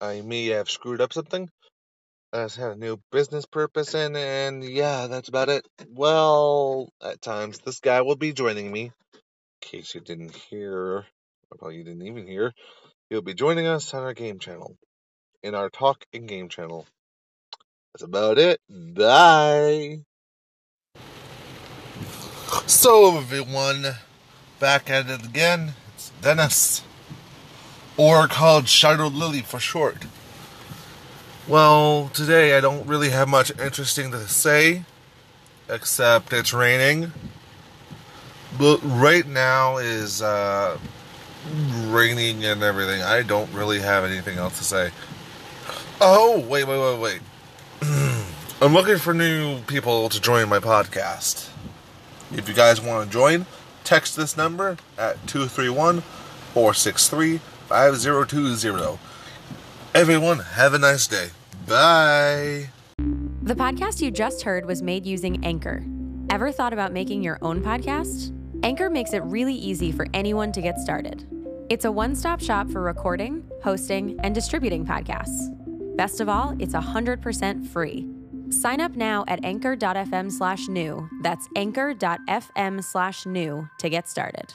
I may have screwed up something. I just had a new business purpose in, and yeah, that's about it. Well, at times this guy will be joining me. In case you didn't hear, or probably you didn't even hear, he'll be joining us on our game channel, in our talk and game channel. That's about it. Bye. So, everyone, back at it again. It's Dennis, or called Shadow Lily for short. Well, today I don't really have much interesting to say, except it's raining. But right now is uh, raining and everything. I don't really have anything else to say. Oh, wait, wait, wait, wait. I'm looking for new people to join my podcast. If you guys want to join, text this number at 231 463 5020. Everyone, have a nice day. Bye. The podcast you just heard was made using Anchor. Ever thought about making your own podcast? Anchor makes it really easy for anyone to get started. It's a one stop shop for recording, hosting, and distributing podcasts. Best of all, it's 100% free. Sign up now at anchor.fm slash new. That's anchor.fm slash new to get started.